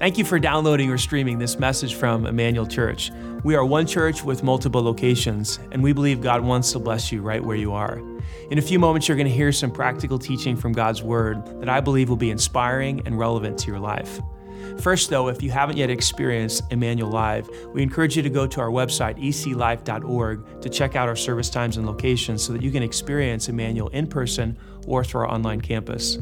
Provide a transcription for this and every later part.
Thank you for downloading or streaming this message from Emmanuel Church. We are one church with multiple locations, and we believe God wants to bless you right where you are. In a few moments, you're going to hear some practical teaching from God's Word that I believe will be inspiring and relevant to your life. First, though, if you haven't yet experienced Emmanuel Live, we encourage you to go to our website, eclife.org, to check out our service times and locations so that you can experience Emmanuel in person or through our online campus.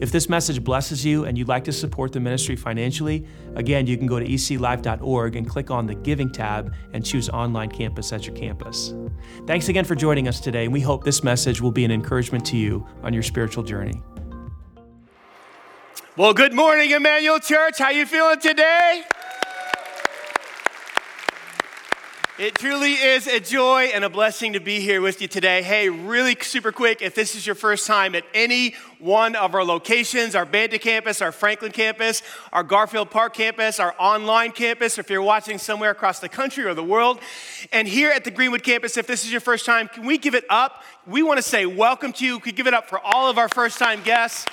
If this message blesses you and you'd like to support the ministry financially, again, you can go to eclife.org and click on the Giving tab and choose Online Campus as your campus. Thanks again for joining us today, and we hope this message will be an encouragement to you on your spiritual journey. Well, good morning, Emmanuel Church. How you feeling today? It truly is a joy and a blessing to be here with you today. Hey, really super quick, if this is your first time at any one of our locations, our Banta campus, our Franklin campus, our Garfield Park campus, our online campus, if you're watching somewhere across the country or the world, and here at the Greenwood campus, if this is your first time, can we give it up? We want to say welcome to you. Could give it up for all of our first time guests.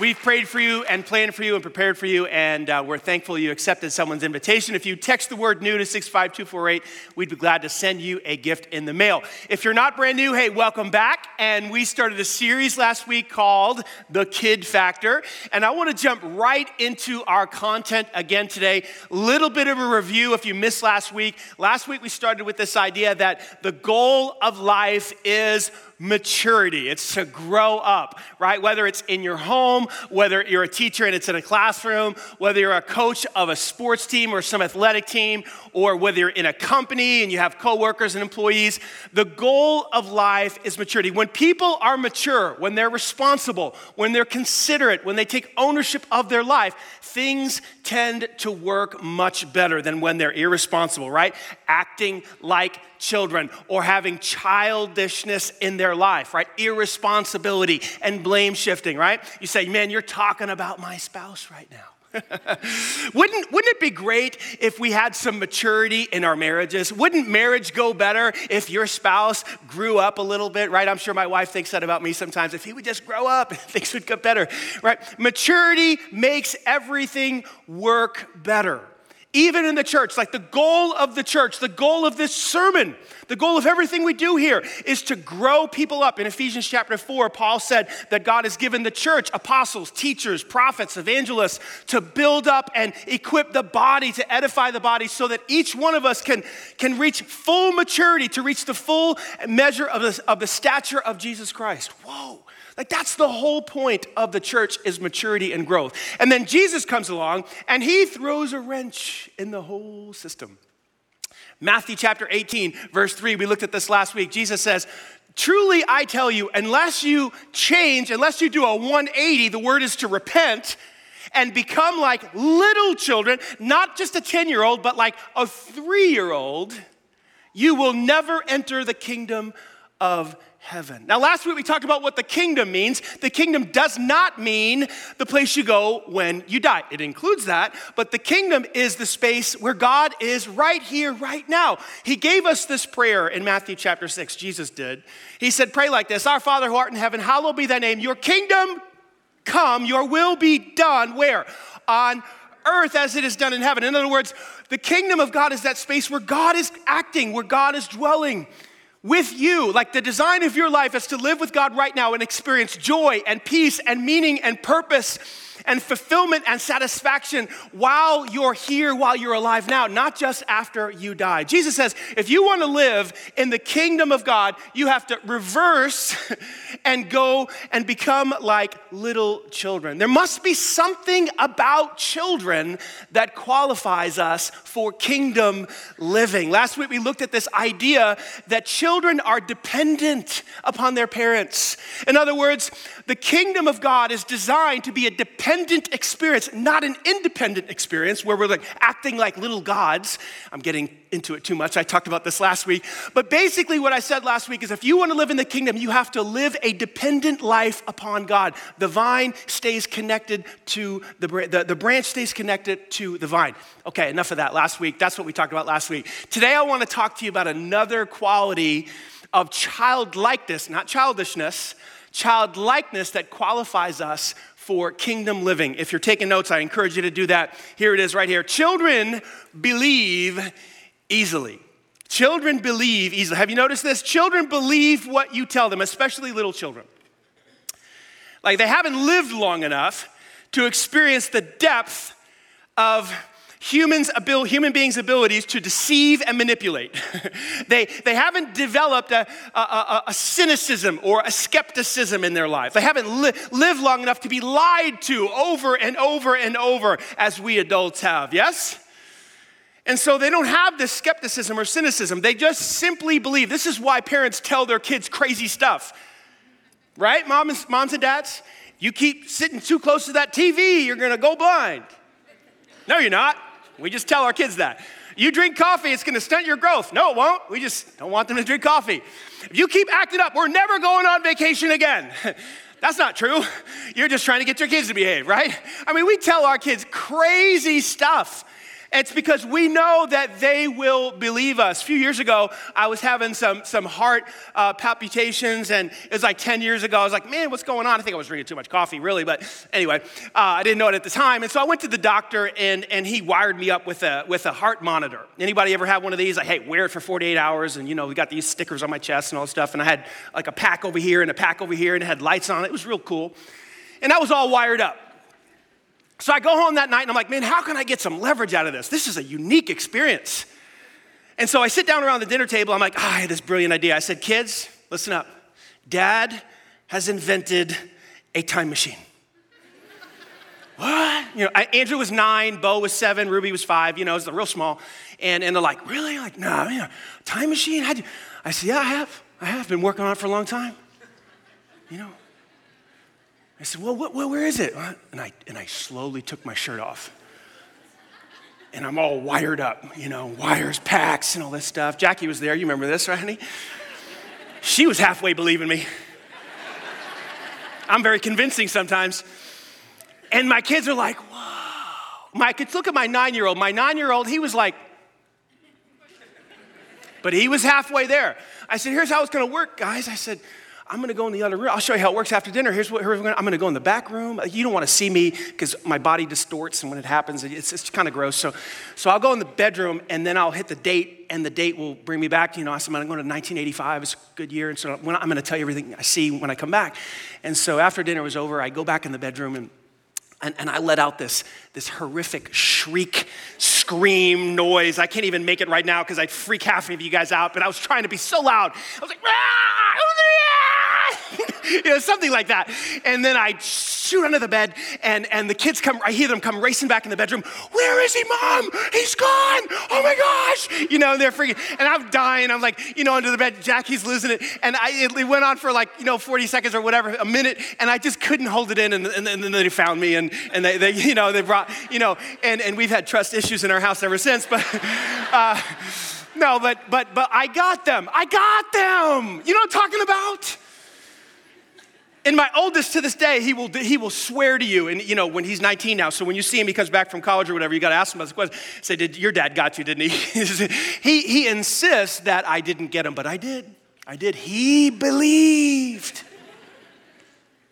We've prayed for you and planned for you and prepared for you, and uh, we're thankful you accepted someone's invitation. If you text the word new to 65248, we'd be glad to send you a gift in the mail. If you're not brand new, hey, welcome back. And we started a series last week called The Kid Factor. And I want to jump right into our content again today. Little bit of a review if you missed last week. Last week we started with this idea that the goal of life is maturity. It's to grow up, right? Whether it's in your home, whether you're a teacher and it's in a classroom, whether you're a coach of a sports team or some athletic team, or whether you're in a company and you have coworkers and employees, the goal of life is maturity. When people are mature, when they're responsible, when they're considerate, when they take ownership of their life, things tend to work much better than when they're irresponsible, right? Acting like children or having childishness in their life, right? Irresponsibility and blame shifting, right? You say, man, you're talking about my spouse right now. wouldn't, wouldn't it be great if we had some maturity in our marriages? Wouldn't marriage go better if your spouse grew up a little bit, right? I'm sure my wife thinks that about me sometimes. If he would just grow up, things would get better, right? Maturity makes everything work better. Even in the church, like the goal of the church, the goal of this sermon, the goal of everything we do here is to grow people up. In Ephesians chapter 4, Paul said that God has given the church apostles, teachers, prophets, evangelists to build up and equip the body, to edify the body, so that each one of us can, can reach full maturity, to reach the full measure of the, of the stature of Jesus Christ. Whoa. Like that's the whole point of the church is maturity and growth. And then Jesus comes along and he throws a wrench in the whole system. Matthew chapter 18, verse 3, we looked at this last week. Jesus says, Truly I tell you, unless you change, unless you do a 180, the word is to repent and become like little children, not just a 10 year old, but like a three year old, you will never enter the kingdom of heaven. Now, last week we talked about what the kingdom means. The kingdom does not mean the place you go when you die, it includes that, but the kingdom is the space where God is right here, right now. He gave us this prayer in Matthew chapter 6, Jesus did. He said, Pray like this Our Father who art in heaven, hallowed be thy name. Your kingdom come, your will be done. Where? On earth as it is done in heaven. In other words, the kingdom of God is that space where God is acting, where God is dwelling with you. Like the design of your life is to live with God right now and experience joy and peace and meaning and purpose and fulfillment and satisfaction while you're here, while you're alive now, not just after you die. Jesus says, if you want to live in the kingdom of God, you have to reverse and go and become like little children. There must be something about children that qualifies us for kingdom living. Last week we looked at this idea that children are dependent upon their parents. In other words, the kingdom of God is designed to be a dependent experience, not an independent experience where we're like acting like little gods. I'm getting into it too much. I talked about this last week. But basically, what I said last week is if you want to live in the kingdom, you have to live a dependent life upon God. The vine stays connected to the, the, the branch stays connected to the vine. Okay, enough of that last week. That's what we talked about last week. Today, I want to talk to you about another quality of childlikeness, not childishness childlikeness that qualifies us for kingdom living. If you're taking notes, I encourage you to do that. Here it is right here. Children believe easily. Children believe easily. Have you noticed this? Children believe what you tell them, especially little children. Like they haven't lived long enough to experience the depth of humans abil- human beings' abilities to deceive and manipulate. they, they haven't developed a, a, a, a, cynicism or a skepticism in their life. They haven't li- lived long enough to be lied to over and over and over as we adults have, yes? And so they don't have this skepticism or cynicism. They just simply believe. This is why parents tell their kids crazy stuff. Right, moms, moms and dads? You keep sitting too close to that TV, you're gonna go blind. No, you're not. We just tell our kids that. You drink coffee, it's gonna stunt your growth. No, it won't. We just don't want them to drink coffee. If you keep acting up, we're never going on vacation again. That's not true. You're just trying to get your kids to behave, right? I mean, we tell our kids crazy stuff. It's because we know that they will believe us. A few years ago, I was having some, some heart uh, palpitations, and it was like 10 years ago. I was like, man, what's going on? I think I was drinking too much coffee, really, but anyway, uh, I didn't know it at the time. And so I went to the doctor, and, and he wired me up with a, with a heart monitor. Anybody ever have one of these? Like, hey, wear it for 48 hours, and you know, we got these stickers on my chest and all this stuff. And I had like a pack over here and a pack over here, and it had lights on it. It was real cool. And I was all wired up. So I go home that night and I'm like, man, how can I get some leverage out of this? This is a unique experience. And so I sit down around the dinner table. I'm like, oh, I had this brilliant idea. I said, kids, listen up. Dad has invented a time machine. what? You know, I, Andrew was nine, Bo was seven, Ruby was five, you know, it's real small. And, and they're like, really? I'm like, no, nah, time machine? I said, yeah, I have. I have been working on it for a long time. You know, I said, Well, what, where is it? And I, and I slowly took my shirt off. And I'm all wired up, you know, wires, packs, and all this stuff. Jackie was there. You remember this, right, honey? She was halfway believing me. I'm very convincing sometimes. And my kids are like, Whoa. My kids, look at my nine year old. My nine year old, he was like, but he was halfway there. I said, Here's how it's gonna work, guys. I said, I'm going to go in the other room. I'll show you how it works after dinner. Here's what, here's what I'm going to go in the back room. You don't want to see me because my body distorts, and when it happens, it's, it's kind of gross. So, so I'll go in the bedroom, and then I'll hit the date, and the date will bring me back. You know, I'm going to 1985. It's a good year, and so I'm going to tell you everything I see when I come back. And so after dinner was over, I go back in the bedroom and and, and, I let out this, this horrific shriek, scream noise. I can't even make it right now because I'd freak half of you guys out, but I was trying to be so loud. I was like, ah! you know, something like that. And then I shoot under the bed, and, and the kids come, I hear them come racing back in the bedroom. Where is he, mom? He's gone. Oh my gosh. You know, they're freaking, and I'm dying. I'm like, you know, under the bed, Jackie's losing it. And I, it, it went on for like, you know, 40 seconds or whatever, a minute, and I just couldn't hold it in. And, and, and then they found me, and, and they, they, you know, they brought, you know, and, and we've had trust issues in our house ever since, but, uh, no, but, but, but I got them. I got them. You know what I'm talking about? And my oldest to this day, he will, he will swear to you, and you know, when he's 19 now, so when you see him, he comes back from college or whatever, you gotta ask him about the question. Say, did your dad got you, didn't he? he? He insists that I didn't get him, but I did. I did. He believed.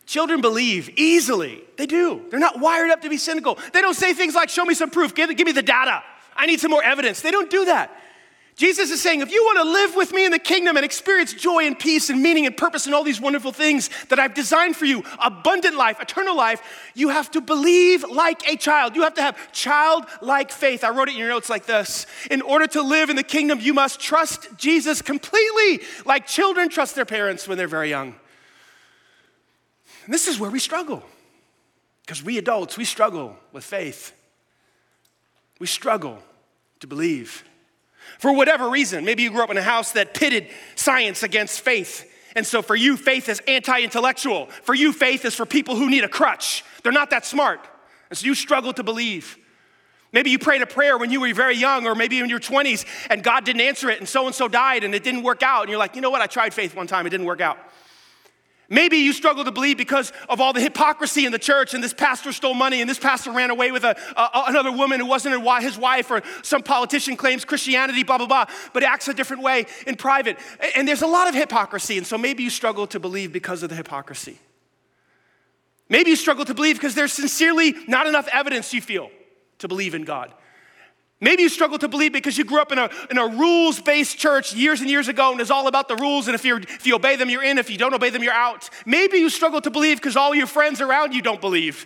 Children believe easily. They do. They're not wired up to be cynical. They don't say things like, show me some proof, give, give me the data. I need some more evidence. They don't do that. Jesus is saying, if you want to live with me in the kingdom and experience joy and peace and meaning and purpose and all these wonderful things that I've designed for you, abundant life, eternal life, you have to believe like a child. You have to have childlike faith. I wrote it in your notes like this. In order to live in the kingdom, you must trust Jesus completely, like children trust their parents when they're very young. And this is where we struggle. Because we adults, we struggle with faith. We struggle to believe. For whatever reason, maybe you grew up in a house that pitted science against faith. And so for you, faith is anti intellectual. For you, faith is for people who need a crutch. They're not that smart. And so you struggle to believe. Maybe you prayed a prayer when you were very young, or maybe in your 20s, and God didn't answer it, and so and so died, and it didn't work out. And you're like, you know what? I tried faith one time, it didn't work out. Maybe you struggle to believe because of all the hypocrisy in the church, and this pastor stole money, and this pastor ran away with a, a, another woman who wasn't his wife, or some politician claims Christianity, blah, blah, blah, but acts a different way in private. And there's a lot of hypocrisy, and so maybe you struggle to believe because of the hypocrisy. Maybe you struggle to believe because there's sincerely not enough evidence you feel to believe in God. Maybe you struggle to believe because you grew up in a, in a rules based church years and years ago and it's all about the rules, and if, you if you obey them, you're in. If you don't obey them, you're out. Maybe you struggle to believe because all your friends around you don't believe.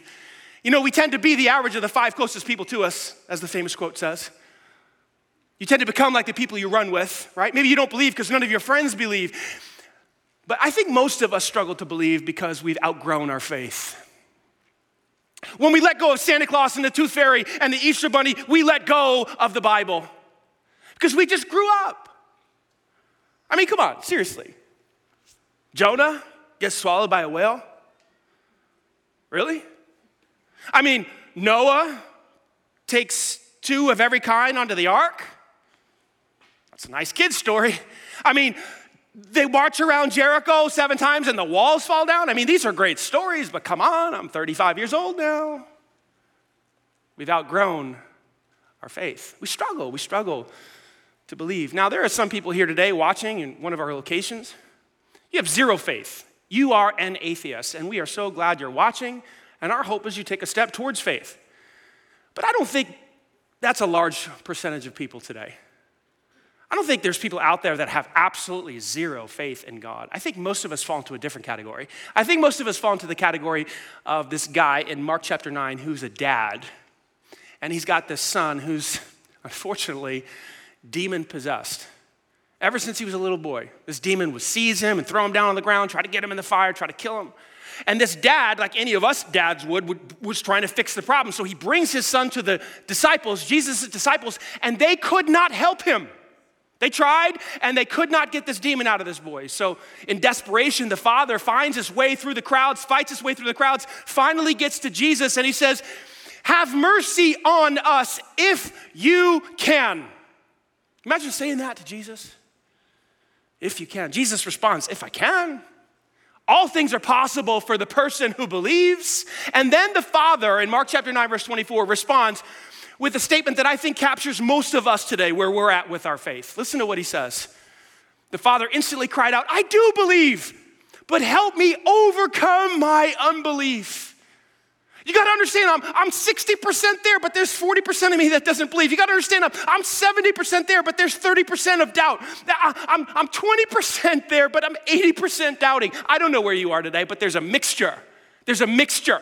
You know, we tend to be the average of the five closest people to us, as the famous quote says. You tend to become like the people you run with, right? Maybe you don't believe because none of your friends believe. But I think most of us struggle to believe because we've outgrown our faith. When we let go of Santa Claus and the Tooth Fairy and the Easter Bunny, we let go of the Bible because we just grew up. I mean, come on, seriously. Jonah gets swallowed by a whale? Really? I mean, Noah takes two of every kind onto the ark? That's a nice kid story. I mean, they march around Jericho seven times and the walls fall down. I mean, these are great stories, but come on, I'm 35 years old now. We've outgrown our faith. We struggle, we struggle to believe. Now, there are some people here today watching in one of our locations. You have zero faith. You are an atheist, and we are so glad you're watching, and our hope is you take a step towards faith. But I don't think that's a large percentage of people today. I don't think there's people out there that have absolutely zero faith in God. I think most of us fall into a different category. I think most of us fall into the category of this guy in Mark chapter 9 who's a dad, and he's got this son who's unfortunately demon possessed. Ever since he was a little boy, this demon would seize him and throw him down on the ground, try to get him in the fire, try to kill him. And this dad, like any of us dads would, would, was trying to fix the problem. So he brings his son to the disciples, Jesus' disciples, and they could not help him. They tried and they could not get this demon out of this boy. So, in desperation, the father finds his way through the crowds, fights his way through the crowds, finally gets to Jesus, and he says, Have mercy on us if you can. Imagine saying that to Jesus. If you can. Jesus responds, If I can. All things are possible for the person who believes. And then the Father, in Mark chapter 9, verse 24, responds, with a statement that I think captures most of us today where we're at with our faith. Listen to what he says. The father instantly cried out, I do believe, but help me overcome my unbelief. You got to understand, I'm, I'm 60% there, but there's 40% of me that doesn't believe. You got to understand, I'm, I'm 70% there, but there's 30% of doubt. I, I'm, I'm 20% there, but I'm 80% doubting. I don't know where you are today, but there's a mixture. There's a mixture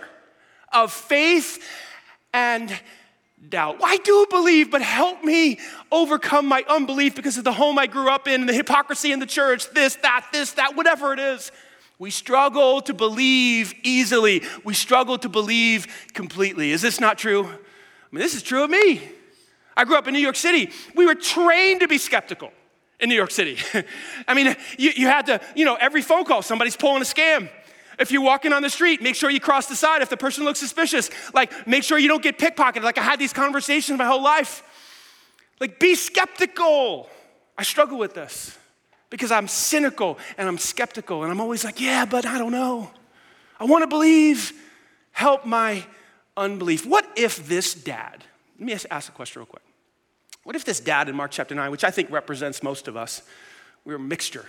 of faith and doubt. I do believe, but help me overcome my unbelief because of the home I grew up in, the hypocrisy in the church, this, that, this, that, whatever it is. We struggle to believe easily. We struggle to believe completely. Is this not true? I mean, this is true of me. I grew up in New York City. We were trained to be skeptical in New York City. I mean, you, you had to, you know, every phone call, somebody's pulling a scam. If you're walking on the street, make sure you cross the side if the person looks suspicious. Like, make sure you don't get pickpocketed. Like, I had these conversations my whole life. Like, be skeptical. I struggle with this because I'm cynical and I'm skeptical and I'm always like, yeah, but I don't know. I want to believe. Help my unbelief. What if this dad, let me ask a question real quick. What if this dad in Mark chapter 9, which I think represents most of us, we're a mixture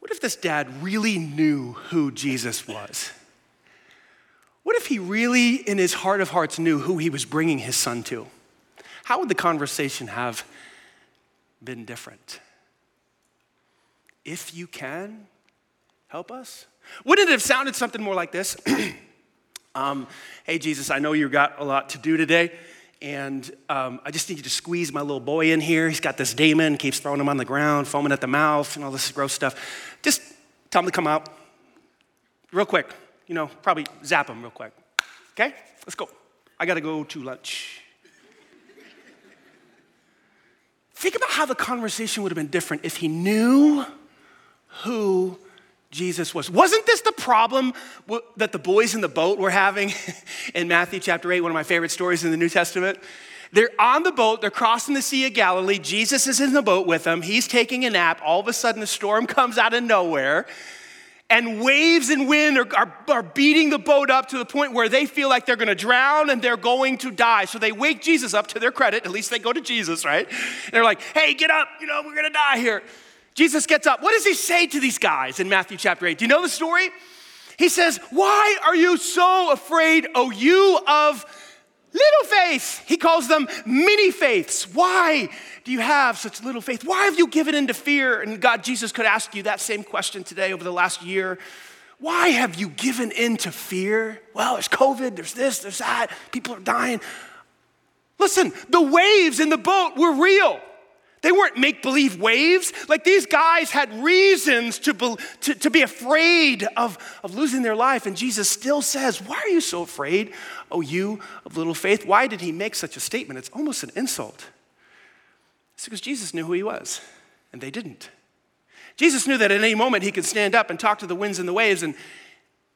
what if this dad really knew who Jesus was? What if he really, in his heart of hearts, knew who he was bringing his son to? How would the conversation have been different? If you can, help us. Wouldn't it have sounded something more like this? um, hey, Jesus, I know you've got a lot to do today. And um, I just need you to squeeze my little boy in here. He's got this demon, keeps throwing him on the ground, foaming at the mouth, and all this gross stuff. Just tell him to come out real quick. You know, probably zap him real quick. Okay? Let's go. I got to go to lunch. Think about how the conversation would have been different if he knew who Jesus was. Wasn't this the problem that the boys in the boat were having in Matthew chapter 8, one of my favorite stories in the New Testament? They're on the boat, they're crossing the Sea of Galilee. Jesus is in the boat with them. He's taking a nap. All of a sudden, a storm comes out of nowhere, and waves and wind are, are, are beating the boat up to the point where they feel like they're gonna drown and they're going to die. So they wake Jesus up to their credit. At least they go to Jesus, right? And they're like, hey, get up, you know, we're gonna die here. Jesus gets up. What does he say to these guys in Matthew chapter 8? Do you know the story? He says, Why are you so afraid, O you of little faith? He calls them mini faiths. Why do you have such little faith? Why have you given in to fear? And God, Jesus could ask you that same question today over the last year. Why have you given in to fear? Well, there's COVID, there's this, there's that, people are dying. Listen, the waves in the boat were real. They weren't make believe waves. Like these guys had reasons to be, to, to be afraid of, of losing their life. And Jesus still says, Why are you so afraid, oh, you of little faith? Why did he make such a statement? It's almost an insult. It's because Jesus knew who he was, and they didn't. Jesus knew that at any moment he could stand up and talk to the winds and the waves, and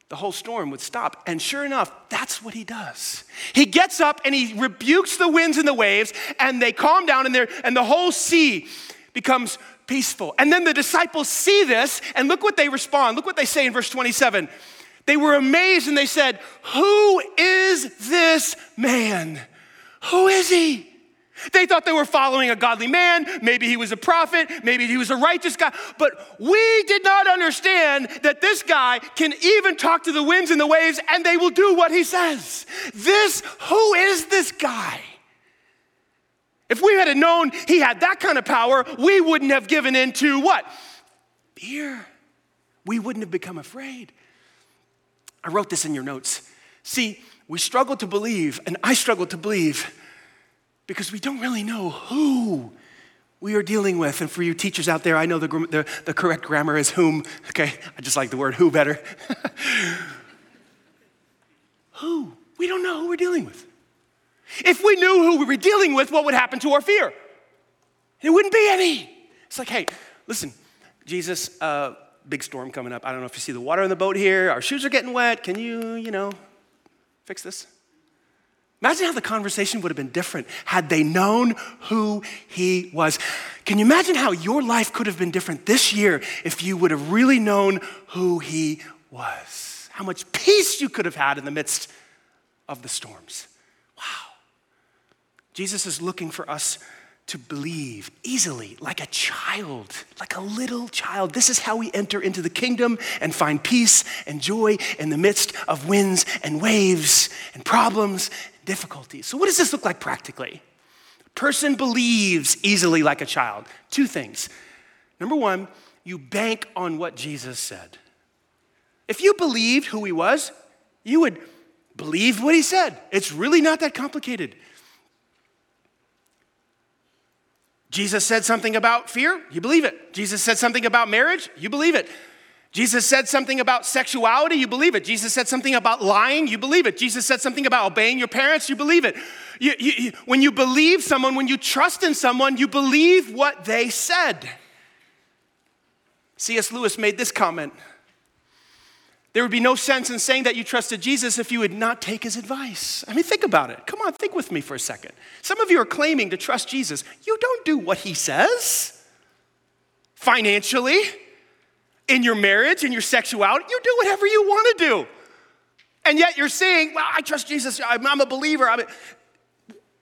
the whole storm would stop. And sure enough, that's what he does. He gets up and he rebukes the winds and the waves, and they calm down, and, and the whole sea becomes peaceful. And then the disciples see this, and look what they respond. Look what they say in verse 27. They were amazed and they said, Who is this man? Who is he? They thought they were following a godly man. Maybe he was a prophet. Maybe he was a righteous guy. But we did not understand that this guy can even talk to the winds and the waves and they will do what he says. This, who is this guy? If we had known he had that kind of power, we wouldn't have given in to what? Fear. We wouldn't have become afraid. I wrote this in your notes. See, we struggle to believe, and I struggle to believe because we don't really know who we are dealing with. And for you teachers out there, I know the, the, the correct grammar is whom. Okay, I just like the word who better. who? We don't know who we're dealing with. If we knew who we were dealing with, what would happen to our fear? It wouldn't be any. It's like, hey, listen, Jesus, uh, big storm coming up. I don't know if you see the water in the boat here. Our shoes are getting wet. Can you, you know, fix this? Imagine how the conversation would have been different had they known who he was. Can you imagine how your life could have been different this year if you would have really known who he was? How much peace you could have had in the midst of the storms. Wow. Jesus is looking for us to believe easily, like a child, like a little child. This is how we enter into the kingdom and find peace and joy in the midst of winds and waves and problems difficulties. So, what does this look like practically? A person believes easily like a child. Two things. Number one, you bank on what Jesus said. If you believed who he was, you would believe what he said. It's really not that complicated. Jesus said something about fear, you believe it. Jesus said something about marriage, you believe it. Jesus said something about sexuality, you believe it. Jesus said something about lying, you believe it. Jesus said something about obeying your parents, you believe it. You, you, you, when you believe someone, when you trust in someone, you believe what they said. C.S. Lewis made this comment There would be no sense in saying that you trusted Jesus if you would not take his advice. I mean, think about it. Come on, think with me for a second. Some of you are claiming to trust Jesus. You don't do what he says financially in your marriage, in your sexuality. You do whatever you want to do. And yet you're saying, well, I trust Jesus, I'm, I'm a believer. I'm a...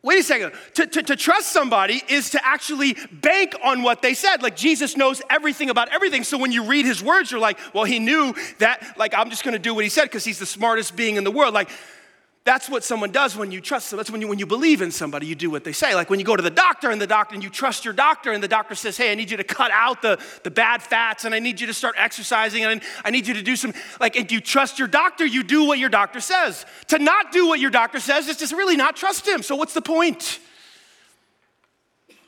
Wait a second. To, to, to, trust somebody is to actually bank on what they said. Like Jesus knows everything about everything. So when you read his words, you're like, well, he knew that, like, I'm just going to do what he said because he's the smartest being in the world. Like, that's what someone does when you trust them. That's when you, when you believe in somebody, you do what they say. Like when you go to the doctor and the doctor and you trust your doctor and the doctor says, hey, I need you to cut out the, the bad fats and I need you to start exercising and I need you to do some, like, if you trust your doctor, you do what your doctor says. To not do what your doctor says is just really not trust him. So what's the point?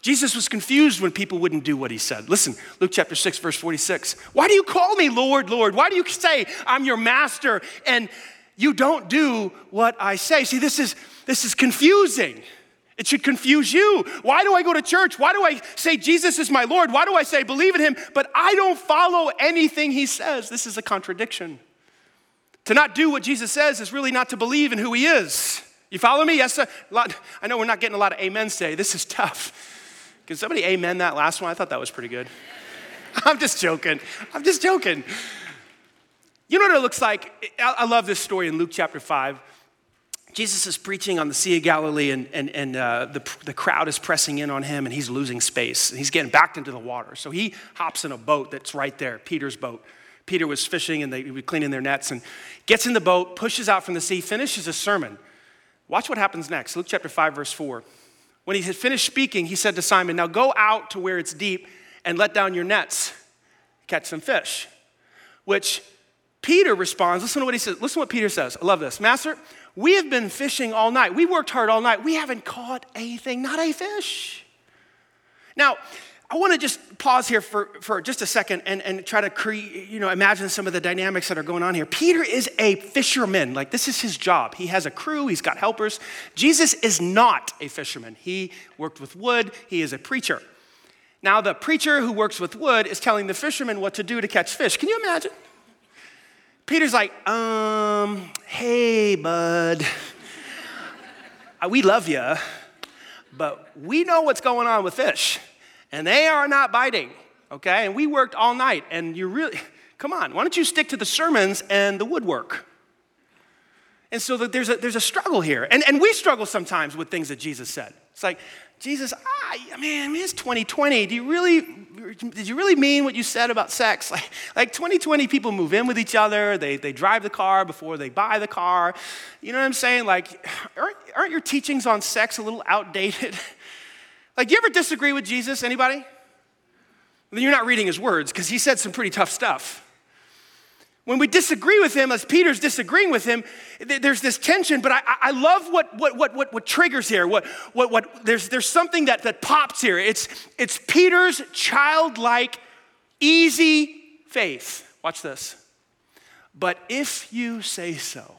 Jesus was confused when people wouldn't do what he said. Listen, Luke chapter 6, verse 46. Why do you call me Lord, Lord? Why do you say I'm your master and you don't do what I say. See, this is, this is confusing. It should confuse you. Why do I go to church? Why do I say Jesus is my Lord? Why do I say believe in him, but I don't follow anything he says? This is a contradiction. To not do what Jesus says is really not to believe in who he is. You follow me? Yes, sir. I know we're not getting a lot of amens today. This is tough. Can somebody amen that last one? I thought that was pretty good. I'm just joking. I'm just joking. You know what it looks like? I love this story in Luke chapter 5. Jesus is preaching on the Sea of Galilee, and, and, and uh, the, the crowd is pressing in on him, and he's losing space. He's getting backed into the water. So he hops in a boat that's right there, Peter's boat. Peter was fishing and they were cleaning their nets and gets in the boat, pushes out from the sea, finishes a sermon. Watch what happens next. Luke chapter 5, verse 4. When he had finished speaking, he said to Simon, Now go out to where it's deep and let down your nets, catch some fish. Which Peter responds, listen to what he says. Listen to what Peter says. I love this. Master, we have been fishing all night. We worked hard all night. We haven't caught anything, not a fish. Now, I want to just pause here for, for just a second and, and try to create, you know, imagine some of the dynamics that are going on here. Peter is a fisherman. Like, this is his job. He has a crew, he's got helpers. Jesus is not a fisherman. He worked with wood, he is a preacher. Now, the preacher who works with wood is telling the fisherman what to do to catch fish. Can you imagine? Peter's like, um, hey, bud, uh, we love you, but we know what's going on with fish and they are not biting, okay? And we worked all night, and you really, come on, why don't you stick to the sermons and the woodwork? And so there's a, there's a struggle here. And, and we struggle sometimes with things that Jesus said. It's like, Jesus, ah, man, it's 2020. Do you really, did you really mean what you said about sex? Like, like 2020 people move in with each other. They, they drive the car before they buy the car. You know what I'm saying? Like, aren't, aren't your teachings on sex a little outdated? Like, you ever disagree with Jesus? Anybody? Then you're not reading his words because he said some pretty tough stuff. When we disagree with him, as Peter's disagreeing with him, there's this tension, but I, I love what, what, what, what, what triggers here. What, what, what, there's, there's something that, that pops here. It's, it's Peter's childlike, easy faith. Watch this. But if you say so.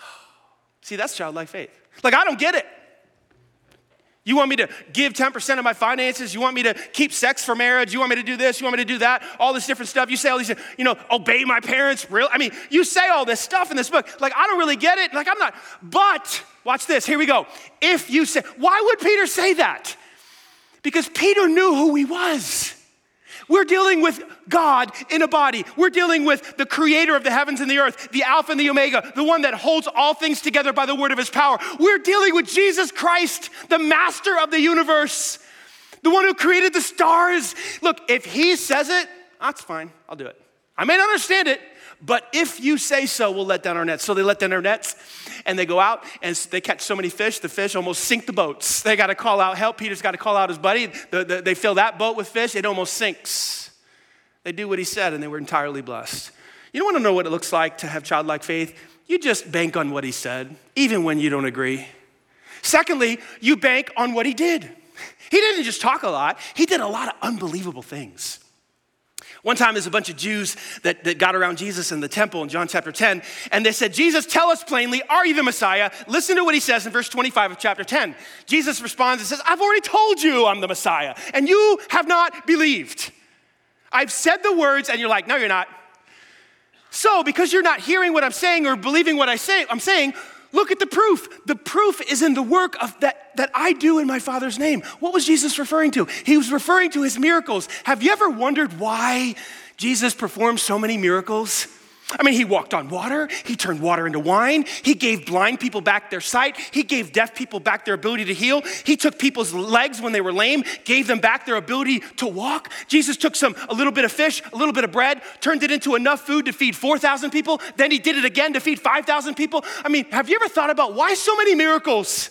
See, that's childlike faith. Like, I don't get it. You want me to give 10% of my finances? You want me to keep sex for marriage? You want me to do this? You want me to do that? All this different stuff. You say all these, you know, obey my parents. Real? I mean, you say all this stuff in this book. Like, I don't really get it. Like, I'm not. But, watch this. Here we go. If you say, why would Peter say that? Because Peter knew who he was. We're dealing with God in a body. We're dealing with the creator of the heavens and the earth, the Alpha and the Omega, the one that holds all things together by the word of his power. We're dealing with Jesus Christ, the master of the universe, the one who created the stars. Look, if he says it, that's fine. I'll do it. I may not understand it, but if you say so, we'll let down our nets. So they let down their nets and they go out and they catch so many fish, the fish almost sink the boats. They got to call out help. Peter's got to call out his buddy. The, the, they fill that boat with fish, it almost sinks. They do what he said and they were entirely blessed. You want to know what it looks like to have childlike faith? You just bank on what he said, even when you don't agree. Secondly, you bank on what he did. He didn't just talk a lot, he did a lot of unbelievable things. One time there's a bunch of Jews that, that got around Jesus in the temple in John chapter 10, and they said, Jesus, tell us plainly, are you the Messiah? Listen to what he says in verse 25 of chapter 10. Jesus responds and says, I've already told you I'm the Messiah, and you have not believed. I've said the words, and you're like, no, you're not. So, because you're not hearing what I'm saying or believing what I say, I'm saying, Look at the proof. The proof is in the work of that, that I do in my Father's name. What was Jesus referring to? He was referring to his miracles. Have you ever wondered why Jesus performed so many miracles? I mean, he walked on water, he turned water into wine, he gave blind people back their sight, he gave deaf people back their ability to heal, he took people's legs when they were lame, gave them back their ability to walk. Jesus took some a little bit of fish, a little bit of bread, turned it into enough food to feed 4,000 people, then he did it again to feed 5,000 people. I mean, have you ever thought about why so many miracles?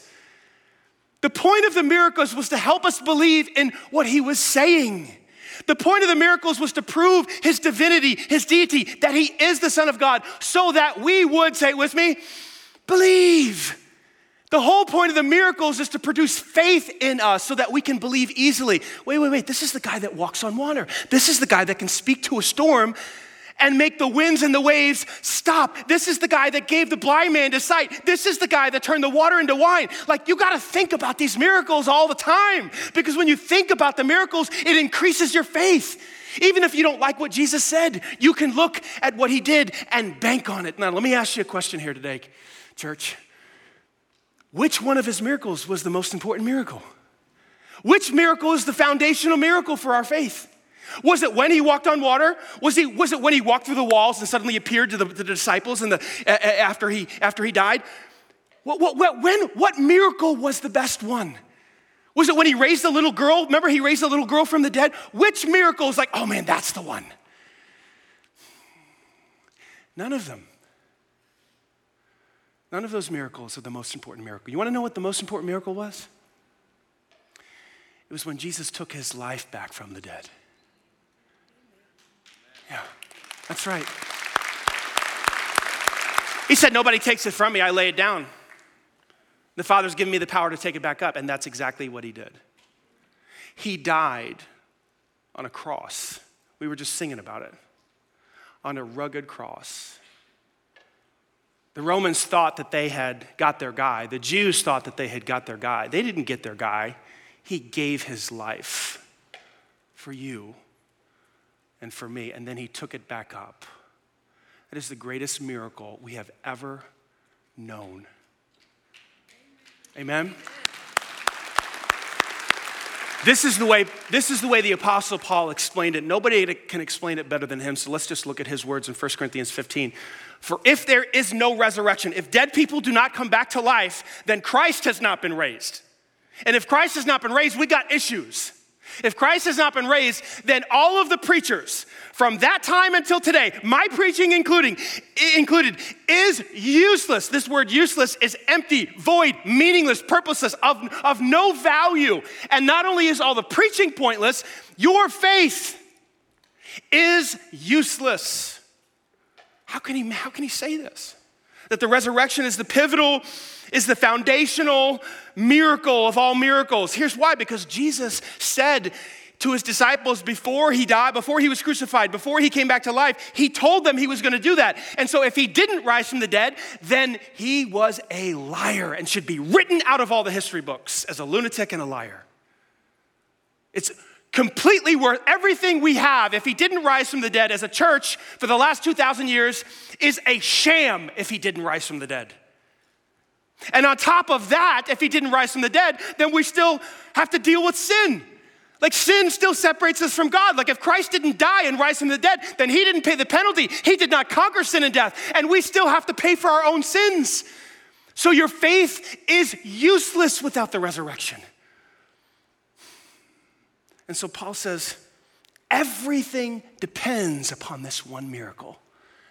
The point of the miracles was to help us believe in what he was saying. The point of the miracles was to prove his divinity, his deity, that he is the Son of God, so that we would, say it with me, believe. The whole point of the miracles is to produce faith in us so that we can believe easily. Wait, wait, wait. This is the guy that walks on water. This is the guy that can speak to a storm and make the winds and the waves stop. This is the guy that gave the blind man to sight. This is the guy that turned the water into wine. Like, you got to think about these miracles all the time because when you think about the miracles, it increases your faith. Even if you don't like what Jesus said, you can look at what he did and bank on it. Now, let me ask you a question here today, church. Which one of his miracles was the most important miracle? Which miracle is the foundational miracle for our faith? Was it when he walked on water? Was, he, was it when he walked through the walls and suddenly appeared to the, the disciples and the, after, he, after he died? What, what, when, what miracle was the best one? Was it when he raised the little girl? Remember, he raised the little girl from the dead? Which miracle is like, oh man, that's the one? None of them. None of those miracles are the most important miracle. You want to know what the most important miracle was? It was when Jesus took his life back from the dead. Yeah, that's right. He said, Nobody takes it from me, I lay it down. The Father's given me the power to take it back up, and that's exactly what he did. He died on a cross. We were just singing about it. On a rugged cross. The Romans thought that they had got their guy. The Jews thought that they had got their guy. They didn't get their guy. He gave his life for you and for me, and then he took it back up. That is the greatest miracle we have ever known. Amen. This is the way this is the way the apostle Paul explained it. Nobody can explain it better than him. So let's just look at his words in 1 Corinthians 15. For if there is no resurrection, if dead people do not come back to life, then Christ has not been raised. And if Christ has not been raised, we got issues. If Christ has not been raised, then all of the preachers from that time until today, my preaching including included, is useless. This word useless is empty, void, meaningless, purposeless, of, of no value. And not only is all the preaching pointless, your faith is useless. How can he, how can he say this? That the resurrection is the pivotal, is the foundational miracle of all miracles. Here's why because Jesus said to his disciples before he died, before he was crucified, before he came back to life, he told them he was going to do that. And so if he didn't rise from the dead, then he was a liar and should be written out of all the history books as a lunatic and a liar. It's completely worth everything we have if he didn't rise from the dead as a church for the last 2,000 years is a sham if he didn't rise from the dead. And on top of that, if he didn't rise from the dead, then we still have to deal with sin. Like sin still separates us from God. Like if Christ didn't die and rise from the dead, then he didn't pay the penalty. He did not conquer sin and death. And we still have to pay for our own sins. So your faith is useless without the resurrection. And so Paul says, everything depends upon this one miracle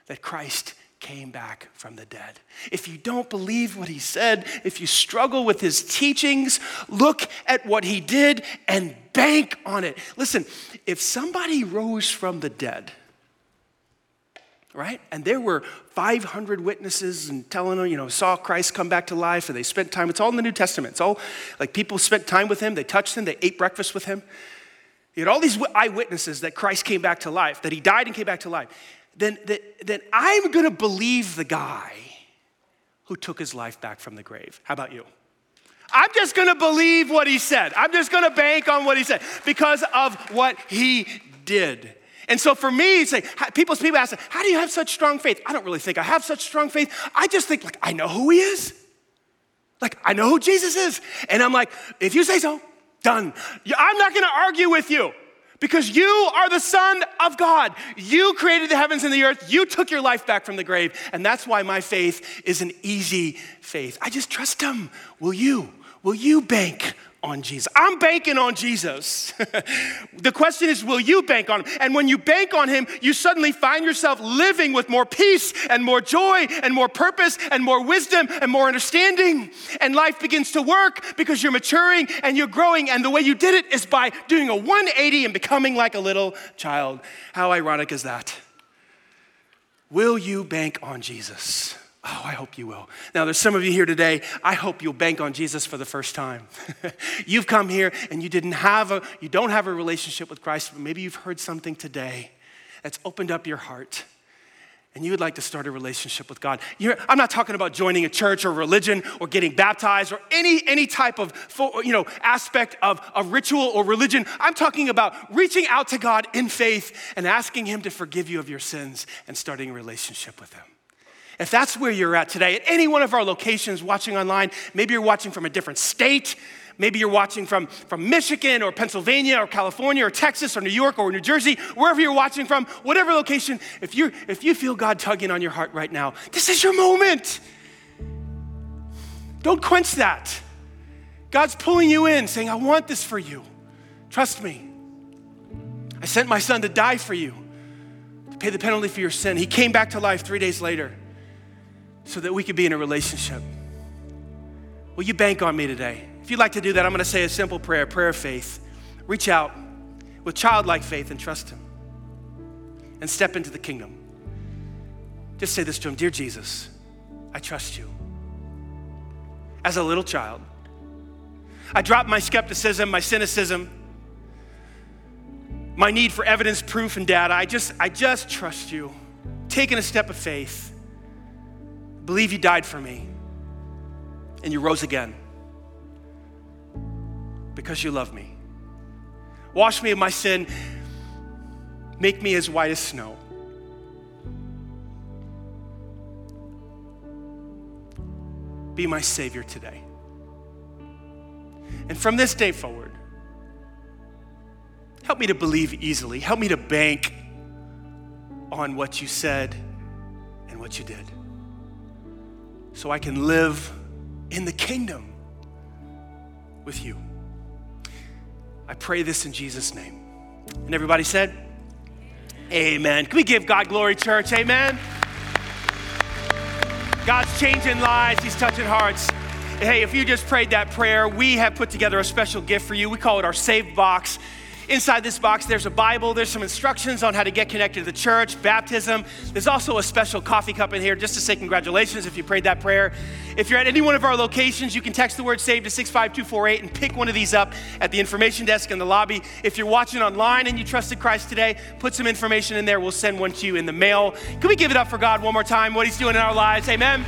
that Christ came back from the dead. If you don't believe what he said, if you struggle with his teachings, look at what he did and bank on it. Listen, if somebody rose from the dead, right? And there were 500 witnesses and telling them, you know, saw Christ come back to life and they spent time. It's all in the New Testament. It's all like people spent time with him, they touched him, they ate breakfast with him. You had all these eyewitnesses that Christ came back to life, that he died and came back to life then, then, then I'm going to believe the guy who took his life back from the grave. How about you? I'm just going to believe what he said. I'm just going to bank on what he said because of what he did. And so for me, people, people ask, how do you have such strong faith? I don't really think I have such strong faith. I just think like I know who he is. Like I know who Jesus is. And I'm like, if you say so, done. I'm not going to argue with you. Because you are the Son of God. You created the heavens and the earth. You took your life back from the grave. And that's why my faith is an easy faith. I just trust Him. Will you? Will you bank on Jesus. I'm banking on Jesus. the question is, will you bank on him? And when you bank on him, you suddenly find yourself living with more peace and more joy and more purpose and more wisdom and more understanding. And life begins to work because you're maturing and you're growing. And the way you did it is by doing a 180 and becoming like a little child. How ironic is that? Will you bank on Jesus? Oh, I hope you will. Now, there's some of you here today. I hope you'll bank on Jesus for the first time. you've come here and you didn't have a, you don't have a relationship with Christ, but maybe you've heard something today that's opened up your heart and you would like to start a relationship with God. You're, I'm not talking about joining a church or religion or getting baptized or any, any type of you know, aspect of a ritual or religion. I'm talking about reaching out to God in faith and asking Him to forgive you of your sins and starting a relationship with Him. If that's where you're at today, at any one of our locations watching online, maybe you're watching from a different state, maybe you're watching from, from Michigan or Pennsylvania or California or Texas or New York or New Jersey, wherever you're watching from, whatever location, if, you if you feel God tugging on your heart right now, this is your moment. Don't quench that. God's pulling you in, saying, I want this for you. Trust me. I sent my son to die for you to pay the penalty for your sin. He came back to life three days later so that we could be in a relationship. Will you bank on me today? If you'd like to do that, I'm going to say a simple prayer, prayer of faith. Reach out with childlike faith and trust Him and step into the kingdom. Just say this to Him Dear Jesus, I trust you. As a little child, I dropped my skepticism, my cynicism, my need for evidence, proof, and data. I just, I just trust you. Taking a step of faith. Believe you died for me and you rose again because you love me. Wash me of my sin, make me as white as snow. Be my Savior today. And from this day forward, help me to believe easily. Help me to bank on what you said and what you did so I can live in the kingdom with you. I pray this in Jesus' name. And everybody said, Amen. Can we give God glory, church? Amen. God's changing lives, He's touching hearts. Hey, if you just prayed that prayer, we have put together a special gift for you. We call it our Saved Box. Inside this box, there's a Bible, there's some instructions on how to get connected to the church, baptism. There's also a special coffee cup in here just to say congratulations if you prayed that prayer. If you're at any one of our locations, you can text the word SAVE to 65248 and pick one of these up at the information desk in the lobby. If you're watching online and you trusted Christ today, put some information in there. We'll send one to you in the mail. Can we give it up for God one more time, what He's doing in our lives? Amen.